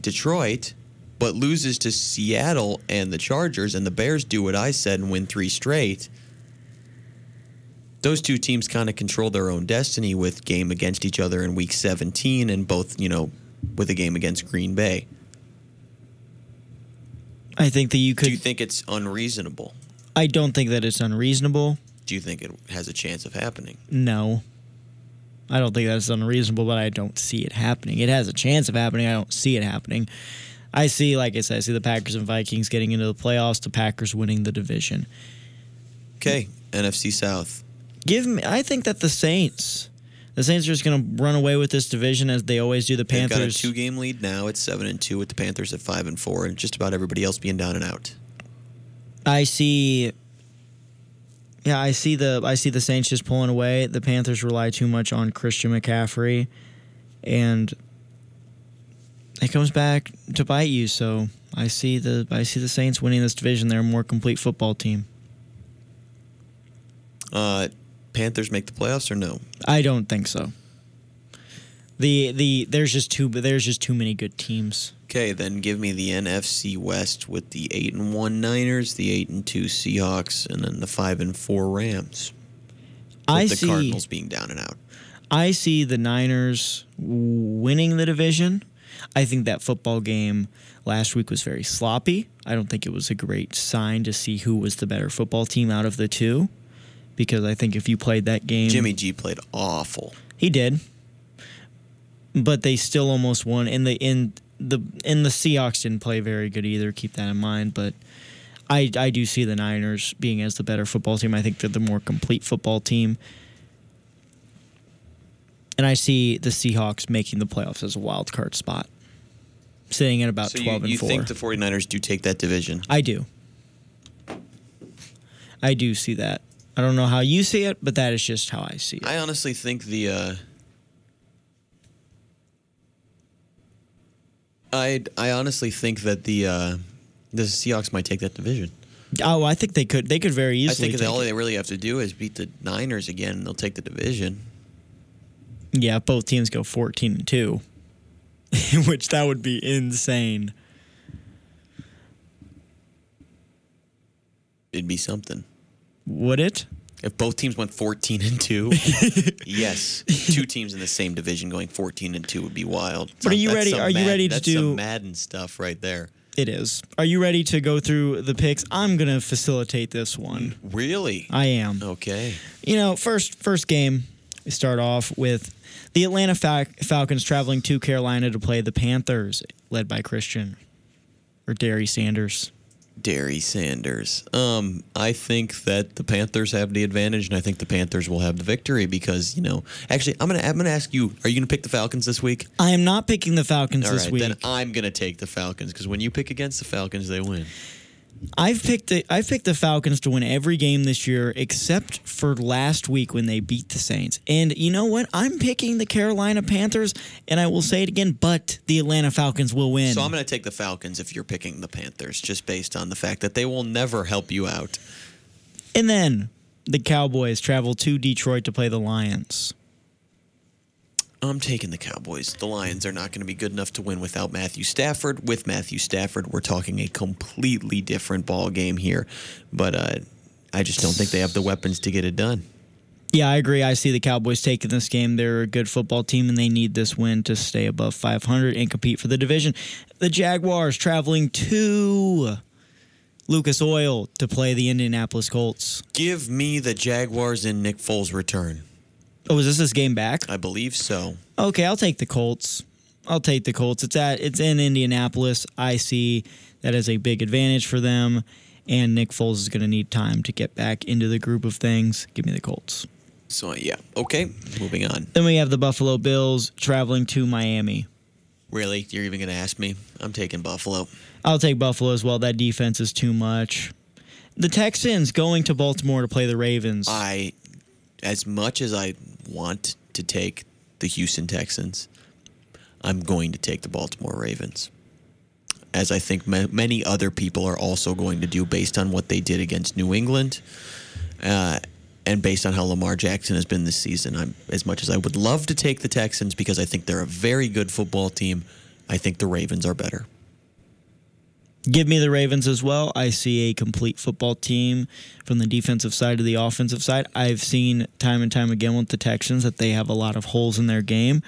Detroit, but loses to Seattle and the Chargers, and the Bears do what I said and win three straight. Those two teams kind of control their own destiny with game against each other in week 17 and both, you know, with a game against Green Bay. I think that you could. Do you think it's unreasonable? I don't think that it's unreasonable. Do you think it has a chance of happening? No. I don't think that's unreasonable, but I don't see it happening. It has a chance of happening. I don't see it happening. I see, like I said, I see the Packers and Vikings getting into the playoffs, the Packers winning the division. Okay, NFC South. Give me I think that the Saints the Saints are just going to run away with this division as they always do. The They've got a two-game lead now. It's seven and two with the Panthers at five and four, and just about everybody else being down and out. I see Yeah, I see the I see the Saints just pulling away. The Panthers rely too much on Christian McCaffrey and it comes back to bite you, so I see the I see the Saints winning this division. They're a more complete football team. Uh, Panthers make the playoffs or no? I don't think so. The the there's just too there's just too many good teams. Okay, then give me the NFC West with the eight and one Niners, the eight and two Seahawks, and then the five and four Rams. With I the see Cardinals being down and out. I see the Niners winning the division. I think that football game last week was very sloppy. I don't think it was a great sign to see who was the better football team out of the two. Because I think if you played that game, Jimmy G played awful. he did, but they still almost won. And the in the and the Seahawks didn't play very good either. Keep that in mind. But I I do see the Niners being as the better football team. I think they're the more complete football team. And I see the Seahawks making the playoffs as a wild card spot, sitting at about so you, twelve and you four. think the 49ers do take that division? I do. I do see that. I don't know how you see it, but that is just how I see it. I honestly think the uh, I I honestly think that the uh, the Seahawks might take that division. Oh, I think they could. They could very easily. I think all it. they really have to do is beat the Niners again, and they'll take the division. Yeah, if both teams go fourteen and two, which that would be insane. It'd be something. Would it? If both teams went 14 and 2, yes. Two teams in the same division going 14 and 2 would be wild. But are you ready- are you ready to do- some Madden stuff right there. It is. Are you ready to go through the picks? I'm gonna facilitate this one. Really? I am. Okay. You know, first first game, we start off with the Atlanta Fal- Falcons traveling to Carolina to play the Panthers, led by Christian or Derry Sanders. Derry Sanders. Um, I think that the Panthers have the advantage, and I think the Panthers will have the victory because you know. Actually, I'm gonna I'm gonna ask you: Are you gonna pick the Falcons this week? I am not picking the Falcons All this right, week. then I'm gonna take the Falcons because when you pick against the Falcons, they win. I've picked the I've picked the Falcons to win every game this year except for last week when they beat the Saints. And you know what? I'm picking the Carolina Panthers, and I will say it again, but the Atlanta Falcons will win. So I'm going to take the Falcons if you're picking the Panthers, just based on the fact that they will never help you out. and then the Cowboys travel to Detroit to play the Lions. I'm taking the Cowboys. The Lions are not going to be good enough to win without Matthew Stafford. With Matthew Stafford, we're talking a completely different ball game here. But uh, I just don't think they have the weapons to get it done. Yeah, I agree. I see the Cowboys taking this game. They're a good football team, and they need this win to stay above 500 and compete for the division. The Jaguars traveling to Lucas Oil to play the Indianapolis Colts. Give me the Jaguars and Nick Foles return. Oh, is this this game back? I believe so. Okay, I'll take the Colts. I'll take the Colts. It's at it's in Indianapolis. I see that as a big advantage for them, and Nick Foles is going to need time to get back into the group of things. Give me the Colts. So, yeah. Okay, moving on. Then we have the Buffalo Bills traveling to Miami. Really? You're even going to ask me? I'm taking Buffalo. I'll take Buffalo as well. That defense is too much. The Texans going to Baltimore to play the Ravens. I, as much as I want to take the Houston Texans, I'm going to take the Baltimore Ravens. As I think ma- many other people are also going to do based on what they did against New England. Uh, and based on how Lamar Jackson has been this season, I'm as much as I would love to take the Texans because I think they're a very good football team. I think the Ravens are better. Give me the Ravens as well. I see a complete football team from the defensive side to the offensive side. I've seen time and time again with the Texans that they have a lot of holes in their game.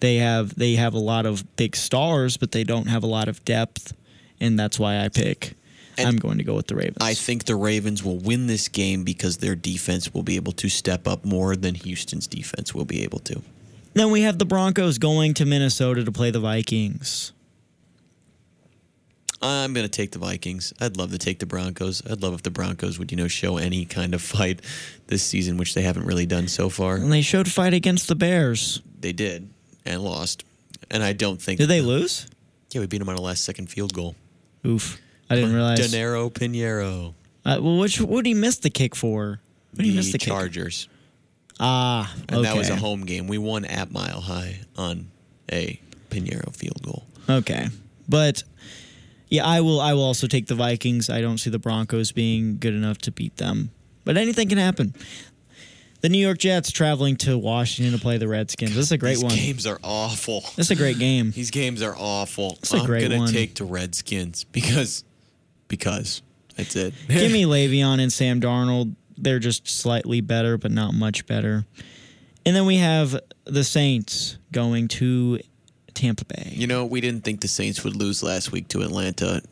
They have they have a lot of big stars, but they don't have a lot of depth, and that's why I pick. I'm going to go with the Ravens. I think the Ravens will win this game because their defense will be able to step up more than Houston's defense will be able to. Then we have the Broncos going to Minnesota to play the Vikings. I'm going to take the Vikings. I'd love to take the Broncos. I'd love if the Broncos would, you know, show any kind of fight this season, which they haven't really done so far. And they showed fight against the Bears. They did and lost. And I don't think. Did they lose? Yeah, we beat them on a last second field goal. Oof. I didn't realize. Danero Piñeiro. Uh, well, which what did he miss the kick for? What did he miss The the kick? Chargers. Ah, okay. And that was a home game. We won at Mile High on a Piñeiro field goal. Okay, but yeah, I will. I will also take the Vikings. I don't see the Broncos being good enough to beat them, but anything can happen. The New York Jets traveling to Washington to play the Redskins. This is a great These one. games are awful. This is a great game. These games are awful. It's a I'm great gonna one. take the Redskins because because that's it. Give me Le'Veon and Sam Darnold. They're just slightly better, but not much better. And then we have the Saints going to Tampa Bay. You know, we didn't think the Saints would lose last week to Atlanta.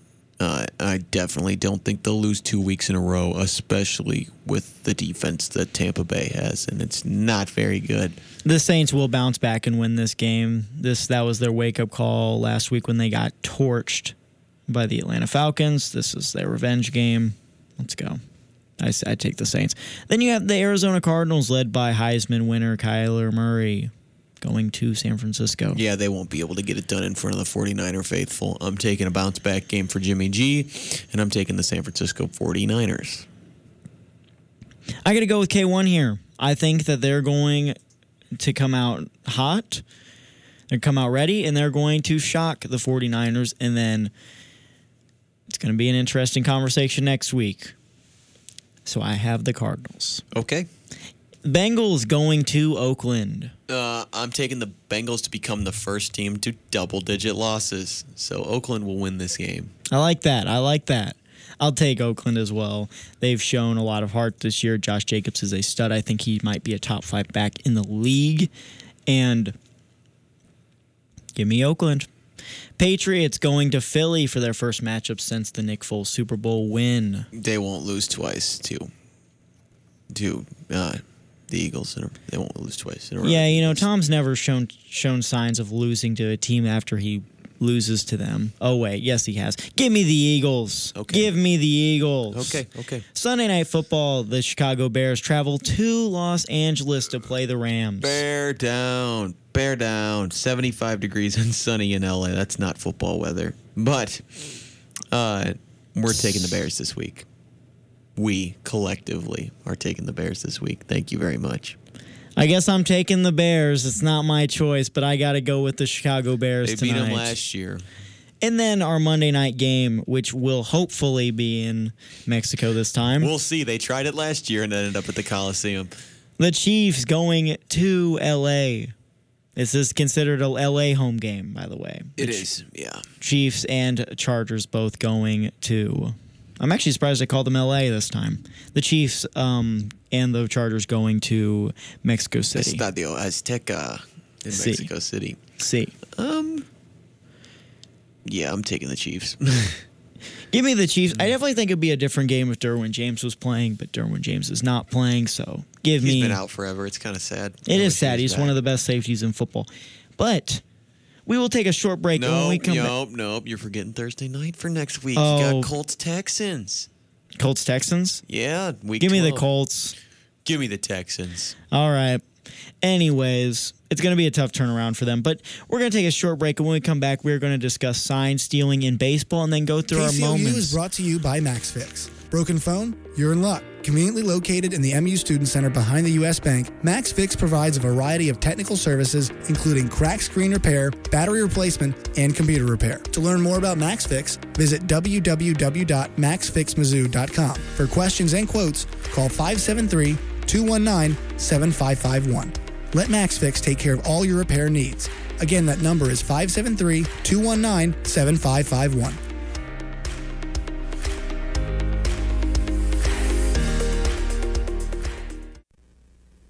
Uh, I definitely don't think they'll lose two weeks in a row, especially with the defense that Tampa Bay has, and it's not very good. The Saints will bounce back and win this game. This that was their wake up call last week when they got torched by the Atlanta Falcons. This is their revenge game. Let's go. I, I take the Saints. Then you have the Arizona Cardinals led by Heisman winner Kyler Murray going to San Francisco. Yeah, they won't be able to get it done in front of the 49er faithful. I'm taking a bounce back game for Jimmy G, and I'm taking the San Francisco 49ers. I got to go with K1 here. I think that they're going to come out hot. They come out ready and they're going to shock the 49ers and then it's going to be an interesting conversation next week. So I have the Cardinals. Okay. Bengals going to Oakland. Uh, I'm taking the Bengals to become the first team to double digit losses. So Oakland will win this game. I like that. I like that. I'll take Oakland as well. They've shown a lot of heart this year. Josh Jacobs is a stud. I think he might be a top five back in the league. And give me Oakland. Patriots going to Philly for their first matchup since the Nick Foles Super Bowl win. They won't lose twice to to uh, the Eagles. They won't lose twice in a row. Yeah, you know, Tom's never shown shown signs of losing to a team after he loses to them. Oh wait, yes he has. Give me the Eagles. Okay. Give me the Eagles. Okay, okay. Sunday night football, the Chicago Bears travel to Los Angeles to play the Rams. Bear down, bear down. 75 degrees and sunny in LA. That's not football weather. But uh, we're taking the Bears this week. We collectively are taking the Bears this week. Thank you very much. I guess I'm taking the Bears. It's not my choice, but I got to go with the Chicago Bears They beat tonight. them last year. and then our Monday night game, which will hopefully be in Mexico this time. We'll see. They tried it last year and ended up at the Coliseum. the Chiefs going to LA. This is considered a LA home game, by the way. It The is, yeah. Chiefs and Chargers both going to. I'm actually surprised they called them LA this time. The Chiefs um, and the Chargers going to Mexico City. Estadio Azteca in Sí. Mexico City. See, Um, yeah, I'm taking the Chiefs. give me the Chiefs. I definitely think it'd be a different game if Derwin James was playing, but Derwin James is not playing. So give He's me. He's been out forever. It's kind of sad. It I is sad. He's back. one of the best safeties in football. But we will take a short break. and when we Nope, come back, nope, nope. You're forgetting Thursday night for next week. Oh. You got oh. Colts Texans. Colts Texans. Yeah, week Give me the Colts. Give me the Texans. All right. Anyways, it's going to be a tough turnaround for them. But we're going to take a short break, and when we come back, we're going to discuss sign stealing in baseball and then go through our KCOU moments. is brought to you by MaxFix. Broken phone? You're in luck. Conveniently located in the MU Student Center behind the U.S. Bank, MaxFix provides a variety of technical services, including crack screen repair, battery replacement, and computer repair. To learn more about MaxFix, visit www.maxfixmizzou.com. For questions and quotes, call 573 219 7551. Let MaxFix take care of all your repair needs. Again, that number is 573 219 7551.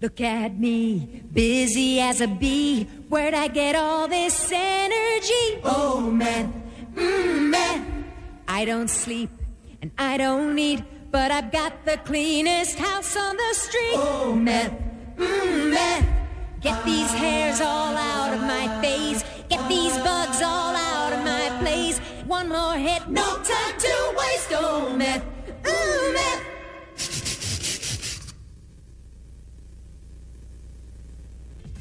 Look at me, busy as a bee. Where'd I get all this energy? Oh, man, mm, man. I don't sleep and I don't eat, but I've got the cleanest house on the street. Oh, man, mm, man. Get these hairs all out of my face. Get these bugs all out of my place. One more hit, no time to waste. Oh, man, mm, man.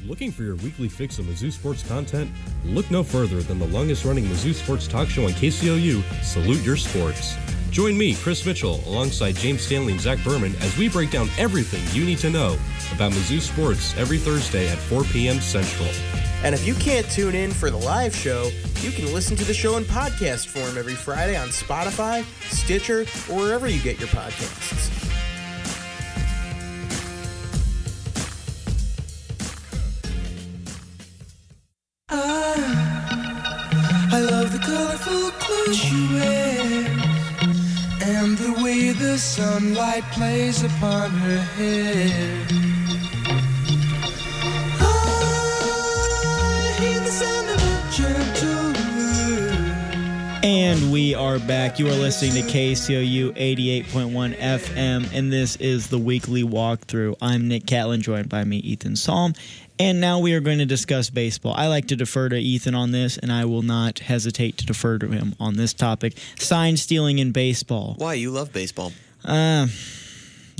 Looking for your weekly fix of Mizzou sports content? Look no further than the longest running Mizzou sports talk show on KCOU, Salute Your Sports. Join me, Chris Mitchell, alongside James Stanley and Zach Berman as we break down everything you need to know about Mizzou sports every Thursday at 4 p.m. Central. And if you can't tune in for the live show, you can listen to the show in podcast form every Friday on Spotify, Stitcher, or wherever you get your podcasts. Sunlight upon her hair. I hear the sound of a gentle. And we are back. You are listening to KCOU 88.1 FM, and this is the weekly walkthrough. I'm Nick Catlin, joined by me, Ethan Salm. And now we are going to discuss baseball. I like to defer to Ethan on this, and I will not hesitate to defer to him on this topic sign stealing in baseball. Why? You love baseball. Uh,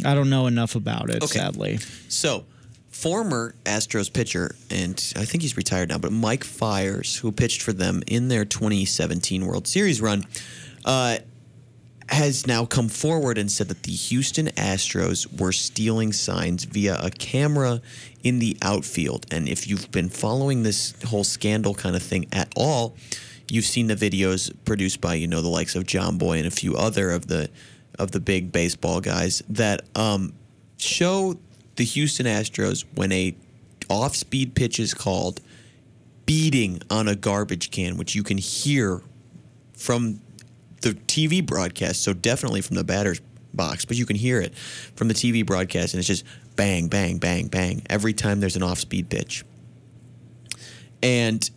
I don't know enough about it, Okay. sadly. So, former Astros pitcher, and I think he's retired now, but Mike Fiers, who pitched for them in their 2017 World Series run, uh, has now come forward and said that the Houston Astros were stealing signs via a camera in the outfield. And if you've been following this whole scandal kind of thing at all, you've seen the videos produced by you know the likes of Jomboy and a few other of the of the big baseball guys that um, show the Houston Astros when a off speed pitch is called beating on a garbage can, which you can hear from the TV broadcast, so definitely from the batter's box, but you can hear it from the TV broadcast, and it's just bang, bang, bang, bang every time there's an off speed pitch. And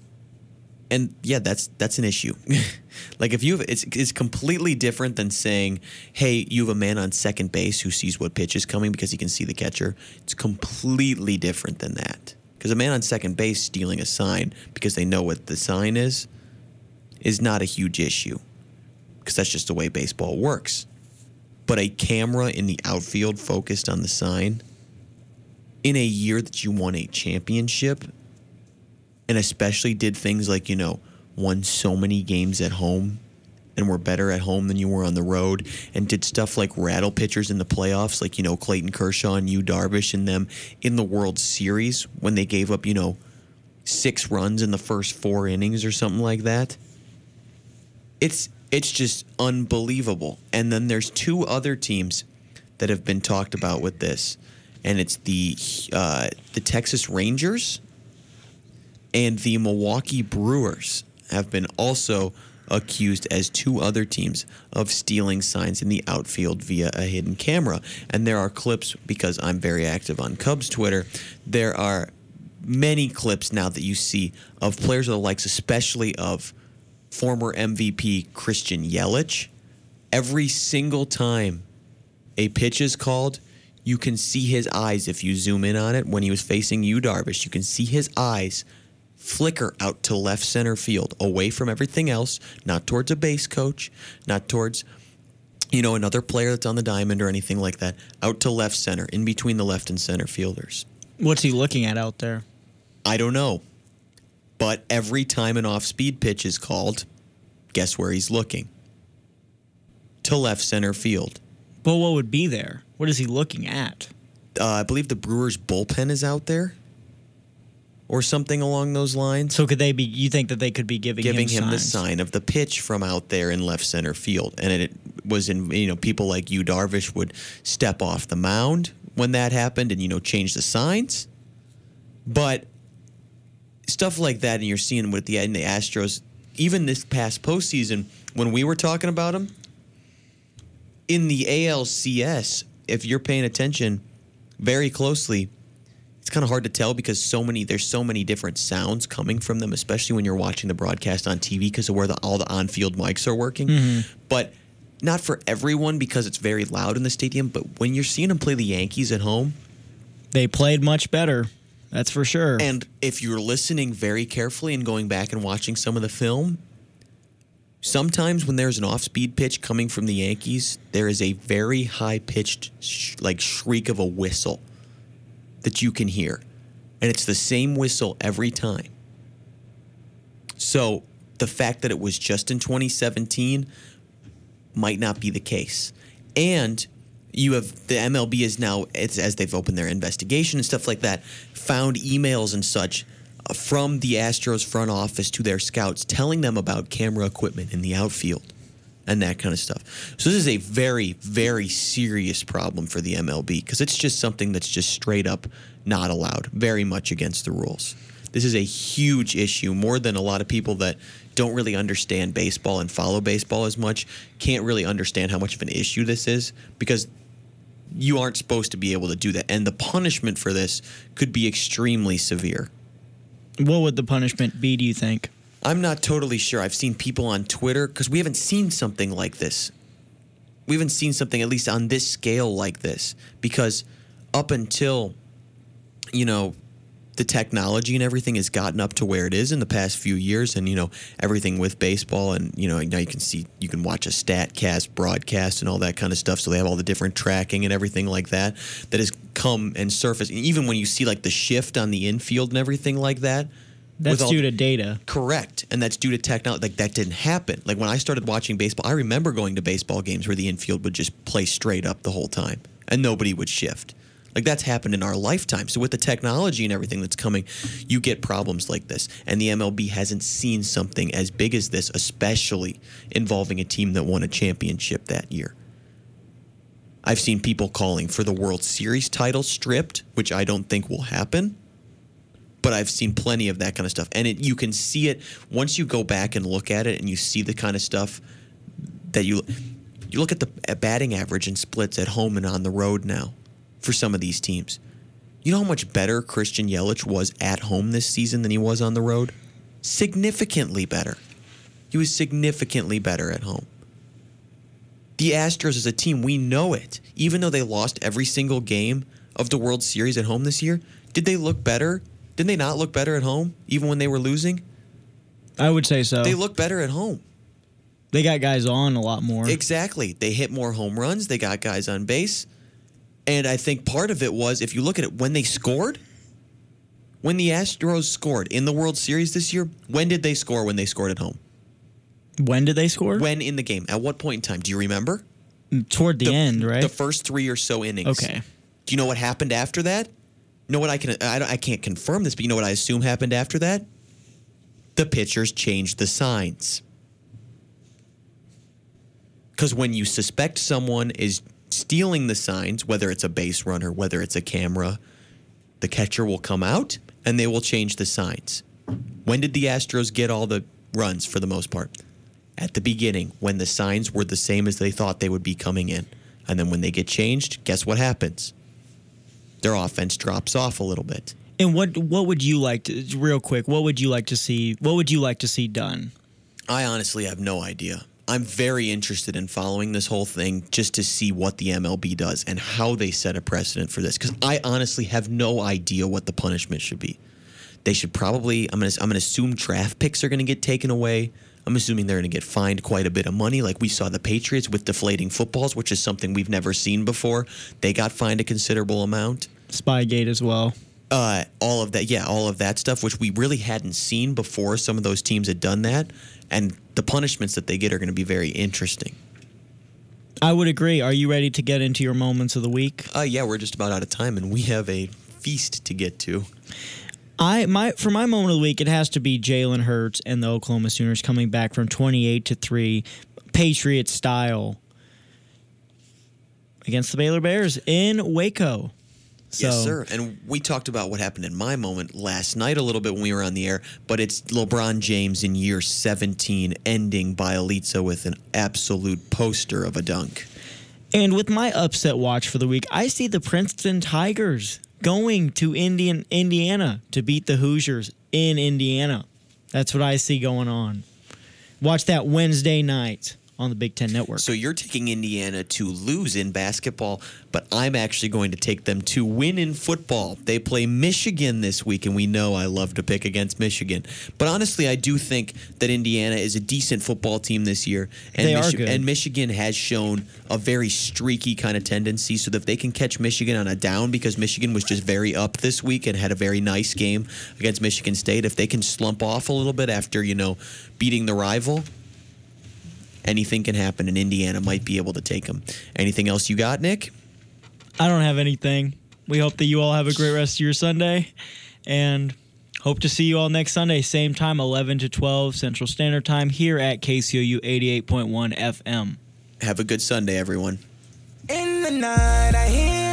and yeah, that's that's an issue. like if you have, it's it's completely different than saying, "Hey, you have a man on second base who sees what pitch is coming because he can see the catcher." It's completely different than that. Because a man on second base stealing a sign because they know what the sign is is not a huge issue. Because that's just the way baseball works. But a camera in the outfield focused on the sign in a year that you won a championship and especially did things like you know won so many games at home and were better at home than you were on the road and did stuff like rattle pitchers in the playoffs like you know Clayton Kershaw and Yu Darvish and them in the World Series when they gave up you know six runs in the first four innings or something like that. It's it's just unbelievable. And then there's two other teams that have been talked about with this and it's the uh, the Texas Rangers and the Milwaukee Brewers have been also accused as two other teams of stealing signs in the outfield via a hidden camera. And there are clips because I'm very active on Cubs Twitter. There are many clips now that you see of players of the likes, especially of former MVP Christian Yelich. Every single time a pitch is called, you can see his eyes if you zoom in on it. When he was facing Yu, Darvish, you can see his eyes flicker out to left center field, away from everything else, not towards a base coach, not towards you know another player that's on the diamond or anything like that, out to left center, in between the left and center fielders. What's he looking at out there? I don't know. But every time an off speed pitch is called, guess where he's looking? To left center field. But what would be there? What is he looking at? Uh, I believe the Brewers bullpen is out there or something along those lines. So could they be? You think that they could be giving giving him, him, the sign of the pitch from out there in left center field, and it was in you know people like Yu Darvish would step off the mound when that happened, and you know change the signs, but stuff like that, and you're seeing with the and the Astros, even this past postseason when we were talking about them in the ALCS, if you're paying attention very closely, it's kind of hard to tell because so many there's so many different sounds coming from them, especially when you're watching the broadcast on TV because of where the, all the on-field mics are working. Mhm. But not for everyone because it's very loud in the stadium. But when you're seeing them play the Yankees at home, They played much better. That's for sure. and if you're listening very carefully and going back and watching some of the film, sometimes when there's an off-speed pitch coming from the Yankees, there is a very high-pitched sh- like shriek of a whistle that you can hear. And it's the same whistle every time. So, the fact that it was just in 2017 might not be the case. And you have the MLB is now as, they've opened their investigation and stuff like that, found emails and such uh, from the Astros front office to their scouts telling them about camera equipment in the outfield and that kind of stuff. So this is a very very serious problem for the MLB because it's just something that's just straight up not allowed, very much against the rules. This is a huge issue, more than a lot of people that don't really understand baseball and follow baseball as much can't really understand how much of an issue this is because you aren't supposed to be able to do that. And the punishment for this could be extremely severe. what would the punishment be? Do you think? I'm not totally sure. I've seen people on Twitter because we haven't seen something like this. We haven't seen something at least on this scale like this because up until you know the technology and everything has gotten up to where it is in the past few years and you know everything with baseball and you know now you can see you can watch a statcast broadcast and all that kind of stuff so they have all the different tracking and everything like that that has come and surfaced even when you see like the shift on the infield and everything like that That's all- due to data. Correct. And that's due to technology. Like that didn't happen. Like when I started watching baseball, I remember going to baseball games where the infield would just play straight up the whole time and nobody would shift. Like that's happened in our lifetime. So with the technology and everything that's coming, you get problems like this. And the MLB hasn't seen something as big as this, especially involving a team that won a championship that year. I've seen people calling for the World Series title stripped, which I don't think will happen but I've seen plenty of that kind of stuff. And it, you can see it once you go back and look at it and you see the kind of stuff that you you look at the at batting average and splits at home and on the road now for some of these teams. You know how much better Christian Yelich was at home this season than he was on the road? Significantly better. He was significantly better at home. The Astros as a team, we know it. Even though they lost every single game of the World Series at home this year, did they look better? Did they not look better at home, even when they were losing? I would say so. They look better at home. They got guys on a lot more. Exactly. They hit more home runs. They got guys on base. And I think part of it was if you look at it, when they scored, when the Astros scored in the World Series this year, when did they score when they scored at home? When did they score? When in the game? At what point in time? Do you remember? Toward the, end, right? The first three or so innings. Okay. Do you know what happened after that? Know what I can I, I can't confirm this, but you know what I assume happened after that? The pitchers changed the signs. Because when you suspect someone is stealing the signs, whether it's a base runner, whether it's a camera, the catcher will come out and they will change the signs. When did the Astros get all the runs for the most part? At the beginning, when the signs were the same as they thought they would be coming in. And then when they get changed, guess what happens? Their offense drops off a little bit. And what what would you like to real quick? What would you like to see? What would you like to see done? I honestly have no idea. I'm very interested in following this whole thing just to see what the MLB does and how they set a precedent for this because I honestly have no idea what the punishment should be. They should probably I'm to I'm going to assume draft picks are going to get taken away. I'm assuming they're going to get fined quite a bit of money like we saw the Patriots with deflating footballs, which is something we've never seen before. They got fined a considerable amount. Spygate as well. uh, all of that, yeah, all of that stuff, which we really hadn't seen before. Some of those teams had done that, and the punishments that they get are going to be very interesting. I would agree. Are you ready to get into your moments of the week? Uh, yeah, we're just about out of time, and we have a feast to get to. I my for my moment of the week, it has to be Jalen Hurts and the Oklahoma Sooners coming back from twenty eight to three, Patriot style, against the Baylor Bears in Waco. So, yes, sir. And we talked about what happened in my moment last night a little bit when we were on the air, but it's LeBron James in year 17 ending by Bielitsa with an absolute poster of a dunk. And with my upset watch for the week, I see the Princeton Tigers going to Indian Indiana to beat the Hoosiers in Indiana. That's what I see going on. Watch that Wednesday night on the Big Ten Network. So you're taking Indiana to lose in basketball, but I'm actually going to take them to win in football. They play Michigan this week, and we know I love to pick against Michigan. But honestly, I do think that Indiana is a decent football team this year, and, They are good. and Michigan has shown a very streaky kind of tendency. So that if they can catch Michigan on a down, because Michigan was just very up this week and had a very nice game against Michigan State, if they can slump off a little bit after you know beating the rival anything can happen, and Indiana might be able to take them. Anything else you got, Nick? I don't have anything. We hope that you all have a great rest of your Sunday and hope to see you all next Sunday, same time, 11 to 12 Central Standard Time here at KCOU 88.1 FM. Have a good Sunday, everyone. In the night, I hear